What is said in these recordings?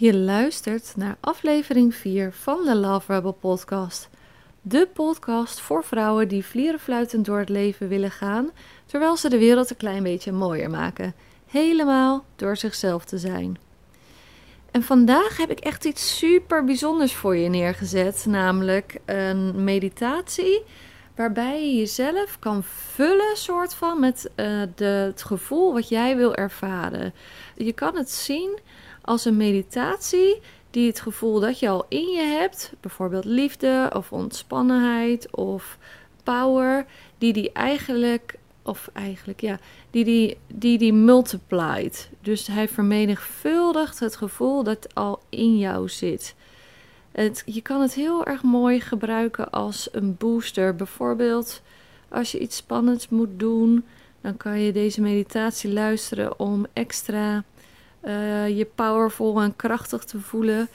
Je luistert naar aflevering 4 van de Love Rebel podcast. De podcast voor vrouwen die vlierenfluitend door het leven willen gaan, terwijl ze de wereld een klein beetje mooier maken. Helemaal door zichzelf te zijn. En vandaag heb ik echt iets super bijzonders voor je neergezet, namelijk een meditatie waarbij je jezelf kan vullen, soort van, met de, het gevoel wat jij wil ervaren. Je kan het zien als een meditatie die het gevoel dat je al in je hebt, bijvoorbeeld liefde of ontspannenheid of power, die die eigenlijk, of eigenlijk ja, die die, die, die multiplied. Dus hij vermenigvuldigt het gevoel dat al in jou zit. Het, je kan het heel erg mooi gebruiken als een booster. Bijvoorbeeld als je iets spannends moet doen, dan kan je deze meditatie luisteren om extra uh, je powerful en krachtig te voelen.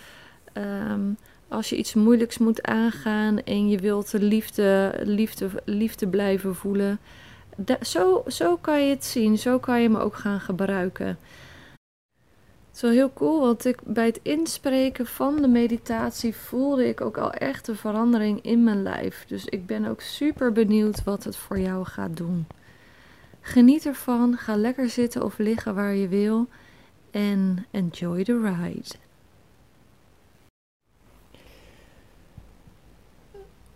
Um, als je iets moeilijks moet aangaan en je wilt de liefde, liefde, liefde blijven voelen. zo, zo kan je het zien, zo kan je hem ook gaan gebruiken. Het is wel heel cool, want ik, bij het inspreken van de meditatie voelde ik ook al echt een verandering in mijn lijf. Dus ik ben ook super benieuwd wat het voor jou gaat doen. Geniet ervan, ga lekker zitten of liggen waar je wil en enjoy the ride.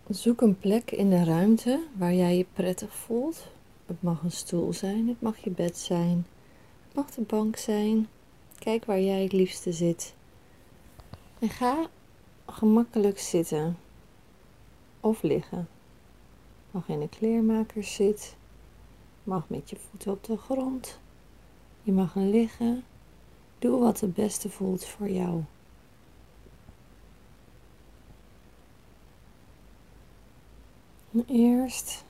Zoek een plek in de ruimte waar jij je prettig voelt. Het mag een stoel zijn, het mag je bed zijn, het mag de bank zijn. Kijk waar jij het liefste zit. En ga gemakkelijk zitten of liggen. Mag in een kleermaker zit. Mag met je voeten op de grond. Je mag liggen Doe wat het beste voelt voor jou. eerst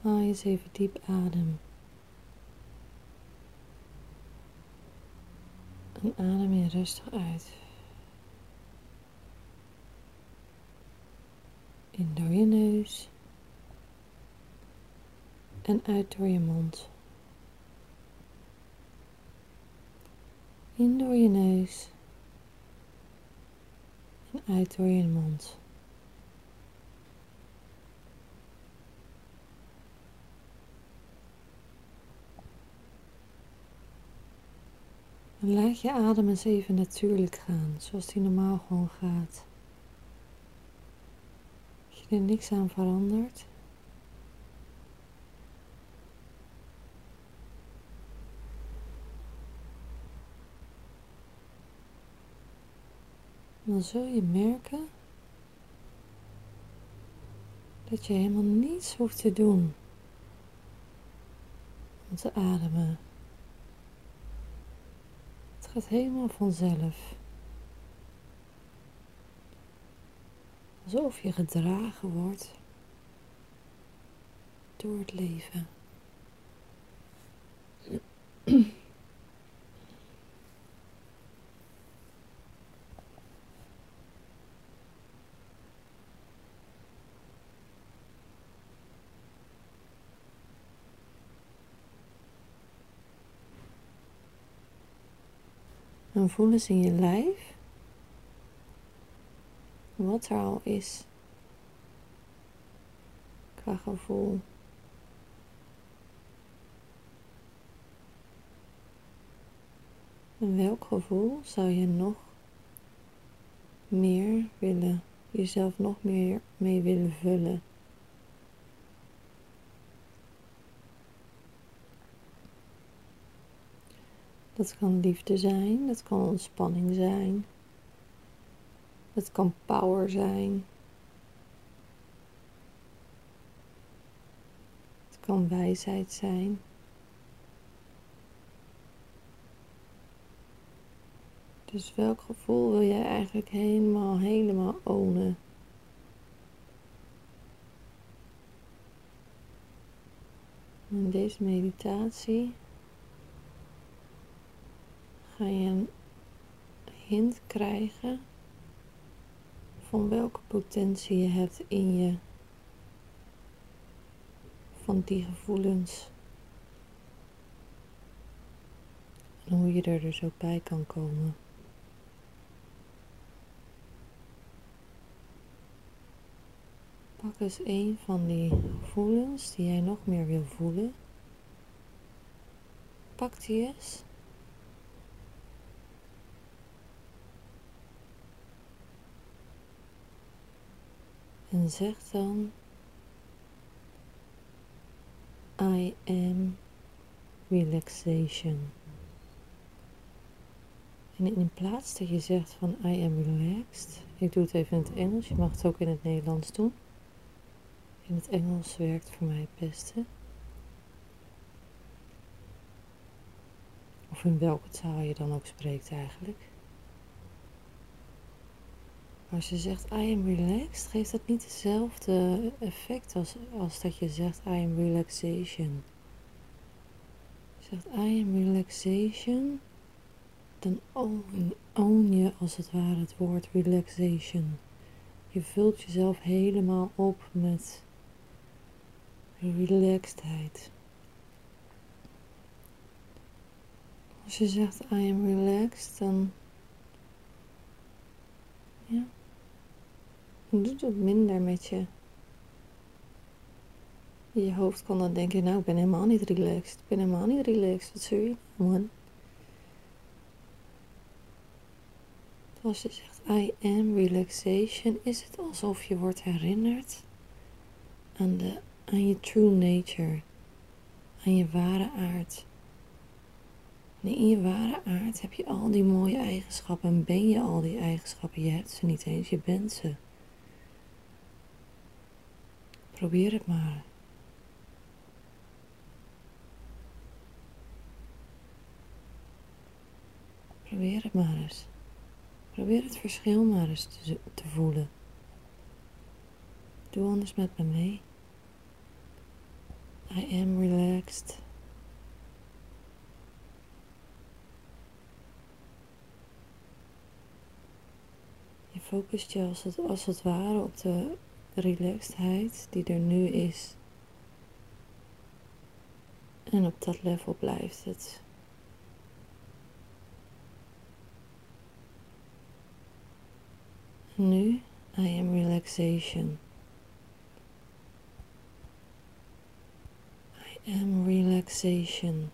haal je eens even diep adem. En adem je rustig uit. In door je neus en uit door je mond. In door je neus en uit door je mond. En laat je adem eens even natuurlijk gaan, zoals die normaal gewoon gaat. Als je er niks aan verandert. Dan zul je merken dat je helemaal niets hoeft te doen om te ademen. Het gaat helemaal vanzelf. Alsof je gedragen wordt door het leven. En voel eens in je lijf wat er al is qua gevoel. En welk gevoel zou je nog meer willen, jezelf nog meer mee willen vullen? Dat kan liefde zijn, dat kan ontspanning zijn, dat kan power zijn. Het kan wijsheid zijn. Dus welk gevoel wil jij eigenlijk helemaal, helemaal ownen? In deze meditatie ga je een hint krijgen van welke potentie je hebt in je, van die gevoelens. En hoe je er dus ook bij kan komen. Pak eens een van die gevoelens die jij nog meer wil voelen. Pak die eens. En zeg dan: I am relaxation. En in plaats dat je zegt van I am relaxed, ik doe het even in het Engels, je mag het ook in het Nederlands doen. In het Engels werkt voor mij het beste. Of in welke taal je dan ook spreekt eigenlijk. Als je zegt I am relaxed, geeft dat niet hetzelfde effect als, als dat je zegt I am relaxation. Je zegt I am relaxation, dan own, own je als het ware het woord relaxation. Je vult jezelf helemaal op met relaxedheid. Als je zegt I am relaxed, dan ja, doet het minder met je. Je hoofd kan dan denken, nou ik ben helemaal niet relaxed. Ik ben helemaal niet relaxed. Wat zul je man? Als je zegt I am relaxation, is het alsof je wordt herinnerd aan, de, aan je true nature, aan je ware aard. En in je ware aard heb je al die mooie eigenschappen en ben je al die eigenschappen. Je hebt ze niet eens, je bent ze. Probeer het maar. Probeer het maar eens. Probeer het verschil maar eens te, voelen. Doe anders met me mee. I am relaxed. Je focust je als het, als het ware op de relaxedheid die er nu is. En op dat level blijft het. Nu, I am relaxation. I am relaxation.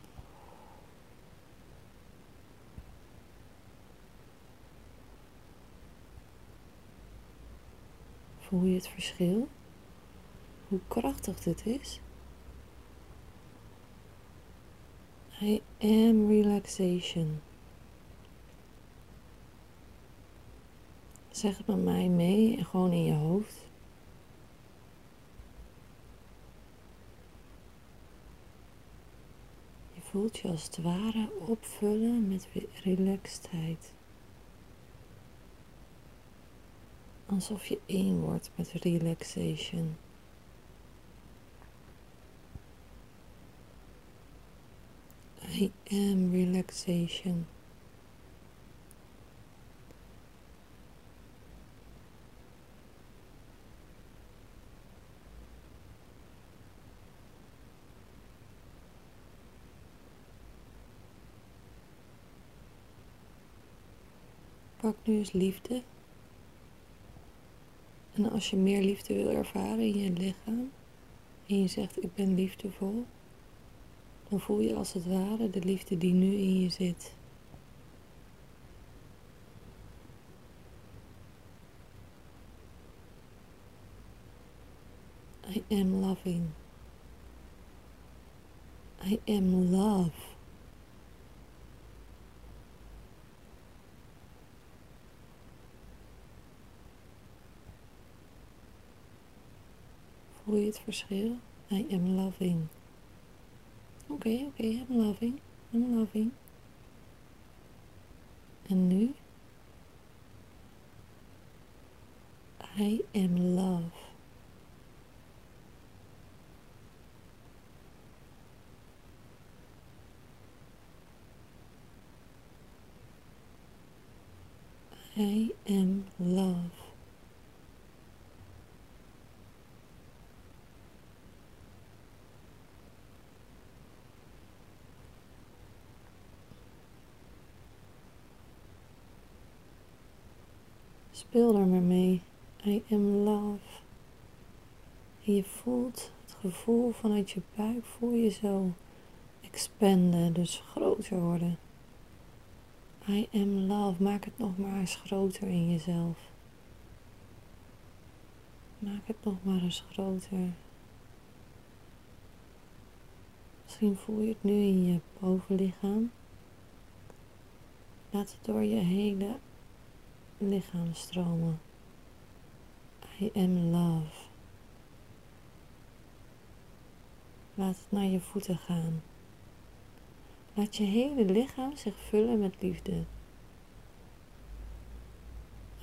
Voel je het verschil? Hoe krachtig dit is? I am relaxation. Zeg het met mij mee en gewoon in je hoofd. Je voelt je als het ware opvullen met relaxedheid. Alsof je één wordt met relaxation. I am relaxation. Pak nu eens liefde en als je meer liefde wil ervaren in je lichaam en je zegt ik ben liefdevol, dan voel je als het ware de liefde die nu in je zit. I am loving. I am love. Voel je het verschil? I am loving. Oké, okay, oké, okay, I'm loving. I'm loving. En nu? I am love. I am love. Speel er maar mee. I am love. En je voelt het gevoel vanuit je buik, voel je zo expanden, dus groter worden. I am love. Maak het nog maar eens groter in jezelf. Maak het nog maar eens groter. Misschien voel je het nu in je bovenlichaam. Laat het door je hele lichaam stromen. I am love. Laat het naar je voeten gaan. Laat je hele lichaam zich vullen met liefde.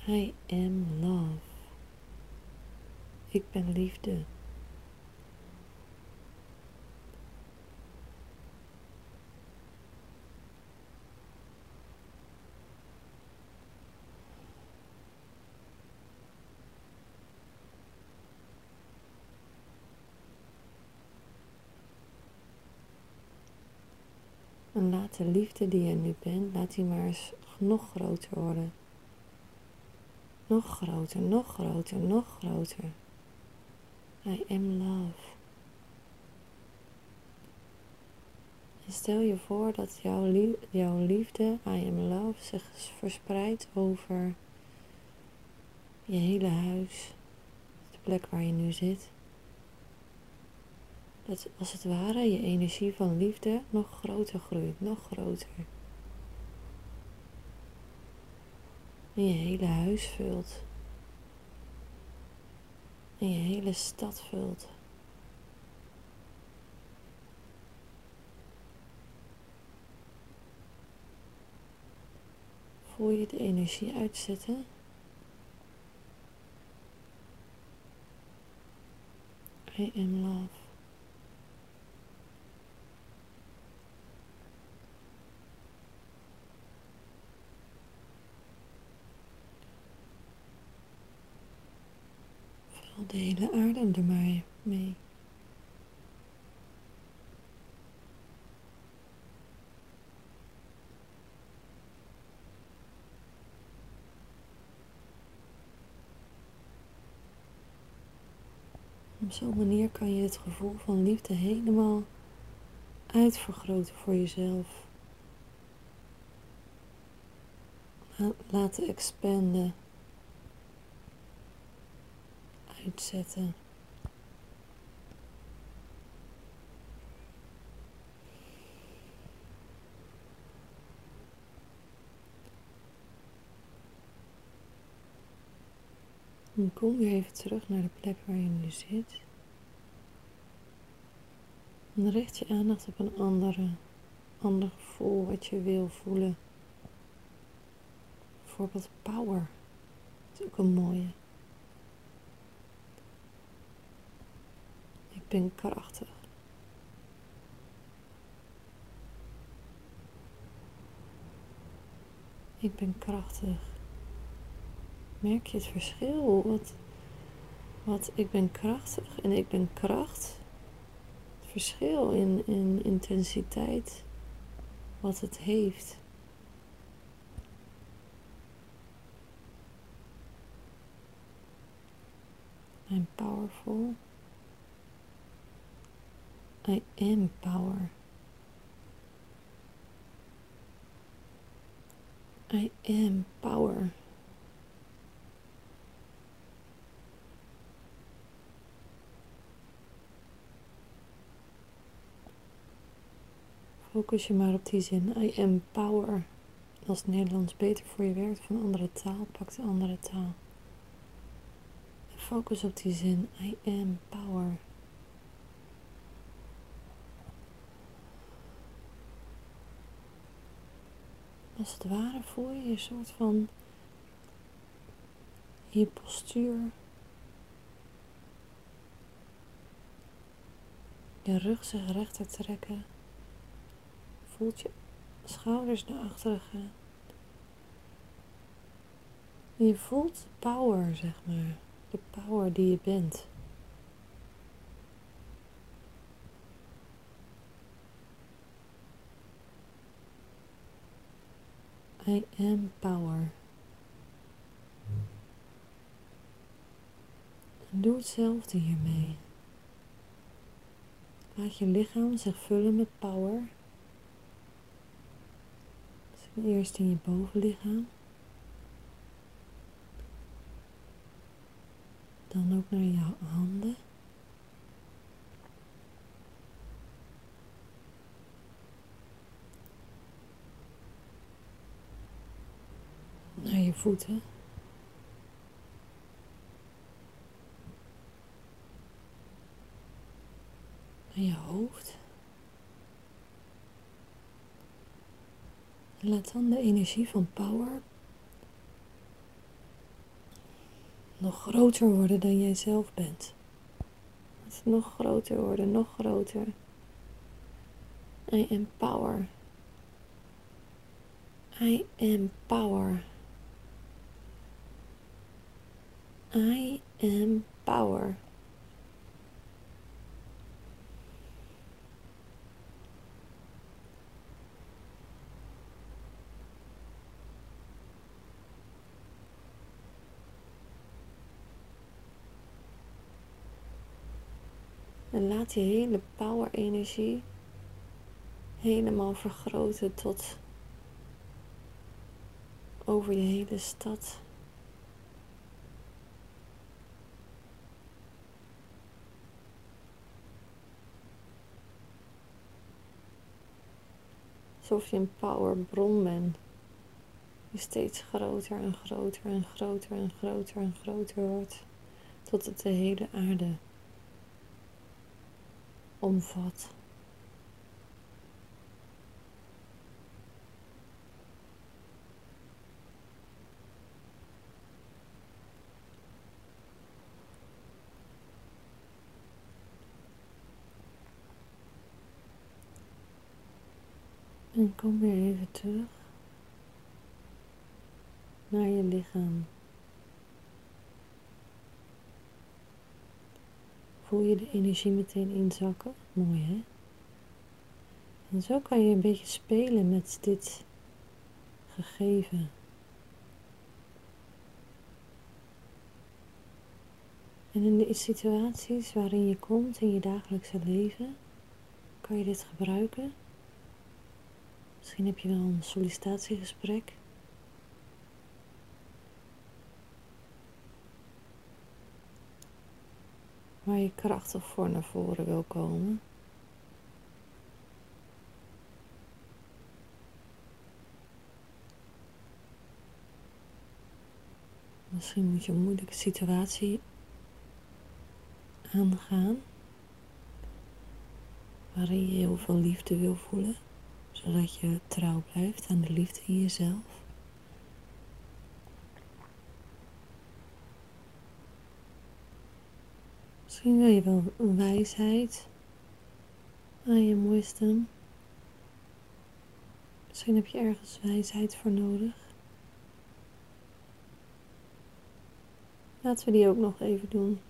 I am love. Ik ben liefde. En laat de liefde die je nu bent, laat die maar eens nog groter worden. Nog groter, nog groter, nog groter. I am love. En stel je voor dat jouw, jouw liefde, I am love, zich verspreidt over je hele huis, de plek waar je nu zit als het ware je energie van liefde nog groter groeit, nog groter. En je hele huis vult. En je hele stad vult. Voel je de energie uitzetten? I am love. De hele aarde er maar mee. Op zo'n manier kan je het gevoel van liefde helemaal uitvergroten voor jezelf. Laten expanden. Uitzetten. En kom weer even terug naar de plek waar je nu zit. En richt je aandacht op een andere, ander gevoel wat je wil voelen. Bijvoorbeeld power. Dat is ook een mooie. Ben krachtig. Ik ben krachtig. Merk je het verschil? Wat, wat ik ben krachtig en ik ben kracht. Het verschil in, in intensiteit. Wat het heeft. I'm powerful. I am power. I am power. Focus je maar op die zin. I am power. Als het Nederlands beter voor je werkt van een andere taal, pak de andere taal. Focus op die zin. I am power. Als het ware voel je een soort van je postuur. Je rug zich rechter trekken. Voelt je schouders naar achteren gaan. je voelt power, zeg maar. De power die je bent. I am power. Doe hetzelfde hiermee. Laat je lichaam zich vullen met power. Eerst in je bovenlichaam. Dan ook naar je handen. Voeten. Je hoofd. Laat dan de energie van power nog groter worden dan jij zelf bent. Nog groter worden, nog groter. I am power. I am power. I am power. En laat die hele power energie helemaal vergroten tot over je hele stad. Alsof je een powerbron bent. Die steeds groter en groter en groter en groter en groter wordt. Tot het de hele aarde omvat. En kom weer even terug naar je lichaam. Voel je de energie meteen inzakken? Mooi hè? En zo kan je een beetje spelen met dit gegeven. En in de situaties waarin je komt in je dagelijkse leven, kan je dit gebruiken. Misschien heb je wel een sollicitatiegesprek. Waar je krachtig voor naar voren wil komen. Misschien moet je een moeilijke situatie aangaan. Waarin je heel veel liefde wil voelen. Zodat je trouw blijft aan de liefde in jezelf. Misschien wil je wel wijsheid aan je wisdom. Misschien heb je ergens wijsheid voor nodig. Laten we die ook nog even doen.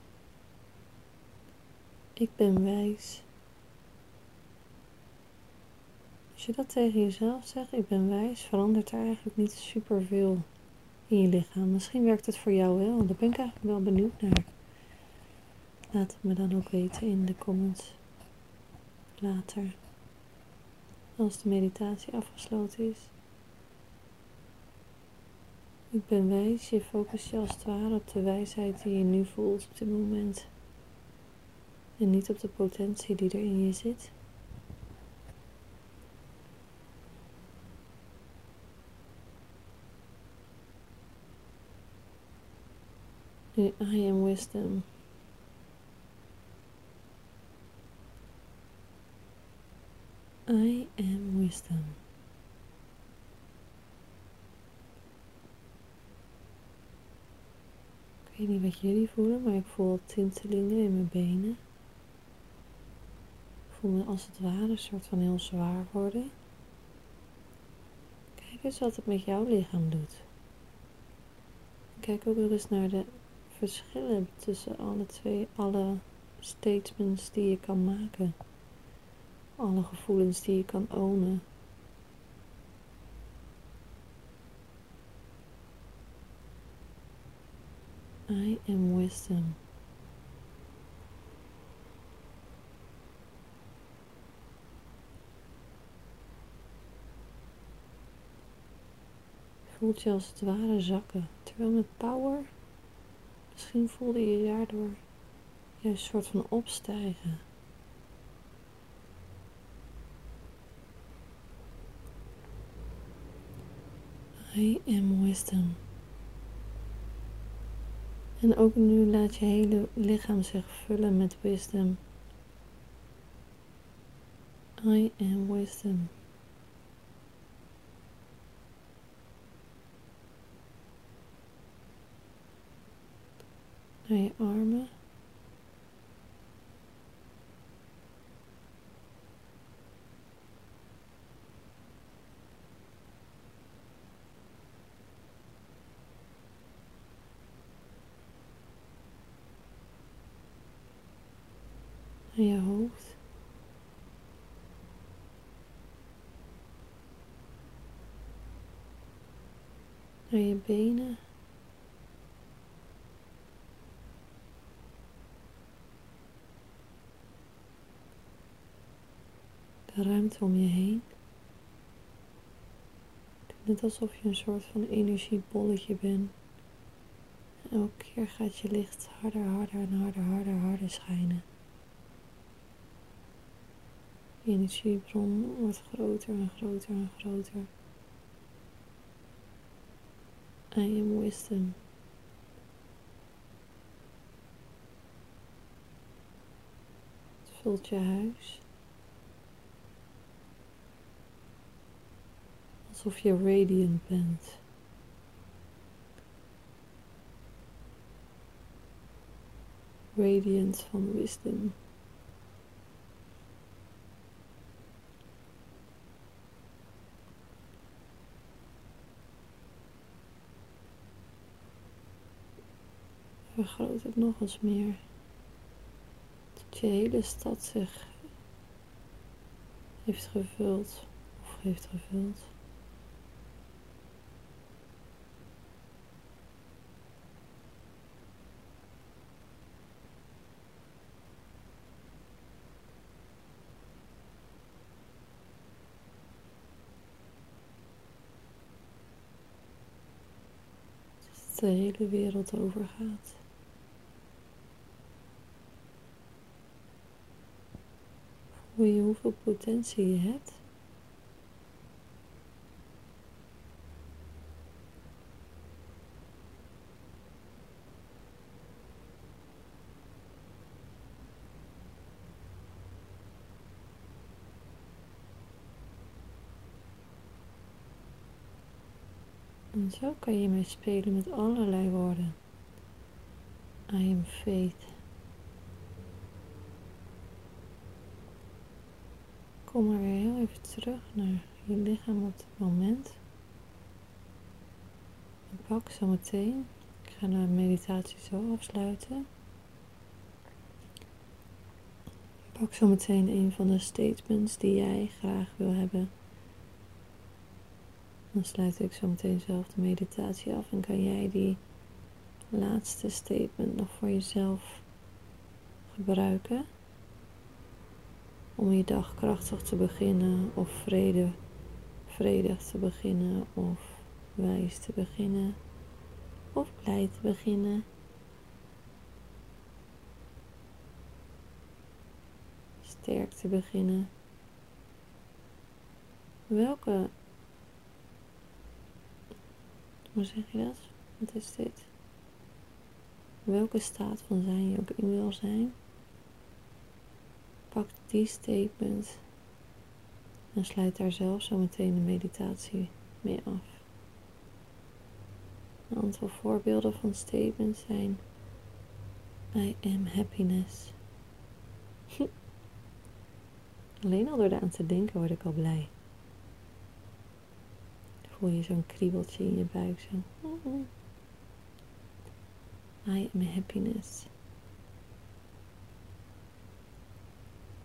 Ik ben wijs. Als je dat tegen jezelf zegt, ik ben wijs, verandert er eigenlijk niet superveel in je lichaam. Misschien werkt het voor jou wel, daar ben ik eigenlijk wel benieuwd naar. Laat het me dan ook weten in de comments later. Als de meditatie afgesloten is. Ik ben wijs, je focust je als het ware op de wijsheid die je nu voelt op dit moment. En niet op de potentie die er in je zit. I am wisdom. I am wisdom. Ik weet niet wat jullie voelen, maar ik voel tintelingen in mijn benen. Ik voel me als het ware een soort van heel zwaar worden. Kijk eens wat het met jouw lichaam doet. Kijk ook nog eens naar de verschillen tussen alle twee, alle statements die je kan maken. Alle gevoelens die je kan ownen. I am wisdom. Voelt je als het ware zakken, terwijl met power misschien voelde je daardoor juist een soort van opstijgen. I am wisdom. En ook nu laat je hele lichaam zich vullen met wisdom. I am wisdom. Naar je armen. Naar je hoofd. Naar je benen. Ruimte om je heen. Net alsof je een soort van energiebolletje bent. En elke keer gaat je licht harder, harder en harder, harder, harder schijnen. Je energiebron wordt groter en groter en groter. I am wisdom. Het vult je huis. Alsof je radiant bent. Radiant van wisdom. Vergroot het nog eens meer. Tot je hele stad zich heeft gevuld of heeft gevuld. De hele wereld overgaat. Voel je hoeveel potentie je hebt? En zo kan je mee spelen met allerlei woorden. I am faith. Kom maar weer heel even terug naar je lichaam op dit moment. En pak zo meteen. Ik ga de meditatie zo afsluiten. Pak zo meteen een van de statements die jij graag wil hebben dan sluit ik zo meteen zelf de meditatie af en kan jij die laatste statement nog voor jezelf gebruiken. Om je dag krachtig te beginnen of vrede, vredig te beginnen of wijs te beginnen of blij te beginnen. Sterk te beginnen. Welke hoe zeg je dat? Wat is dit? Welke staat van zijn je ook in wil zijn, pak die statement en sluit daar zelf zo meteen de meditatie mee af. Een aantal voorbeelden van statements zijn I am happiness. Alleen al door eraan te denken word ik al blij voel je zo'n kriebeltje in je buik. Zo. Mm, mm. I am happiness.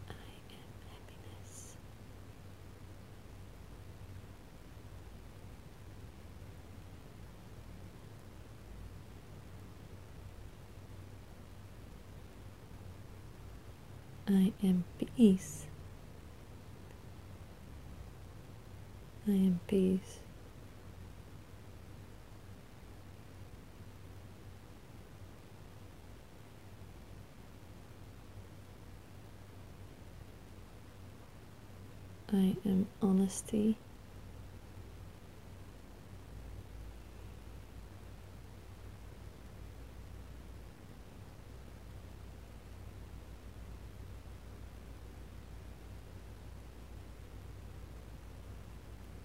I am happiness. I am peace. I am peace. I am honesty.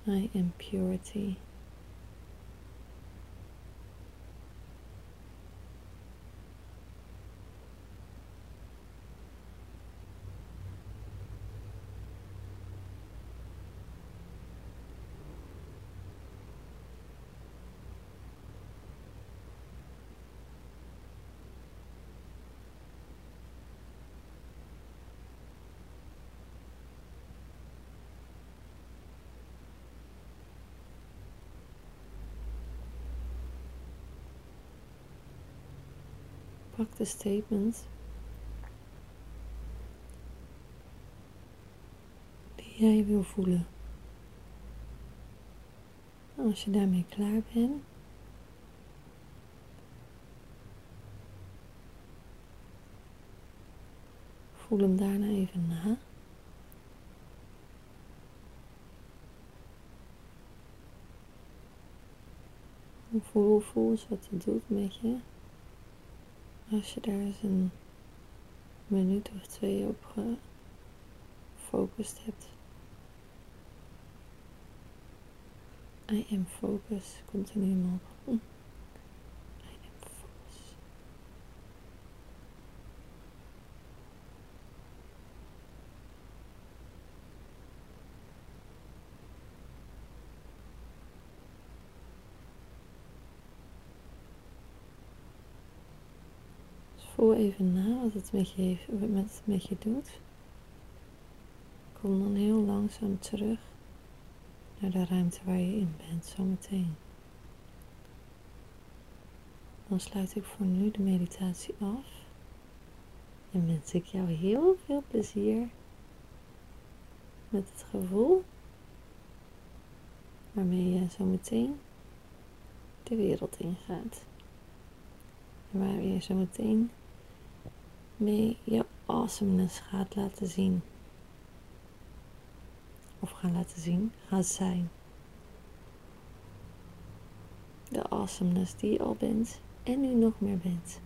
I am purity. De statement die jij wil voelen. Als je daarmee klaar bent, voel hem daarna even na. Voel, voel eens wat het doet met je. Als je daar eens een minuut of twee op gefocust hebt. I am focus, komt nu op. Hm. I am focus. Dus voel even na wat het met je, met doet. Kom dan heel langzaam terug naar de ruimte waar je in bent, zometeen. Dan sluit ik voor nu de meditatie af en wens ik jou heel veel plezier met het gevoel waarmee je zometeen de wereld ingaat. En waar je zometeen mee je awesomeness gaat laten zien of gaan laten zien, gaan zijn. De awesomeness die je al bent en nu nog meer bent.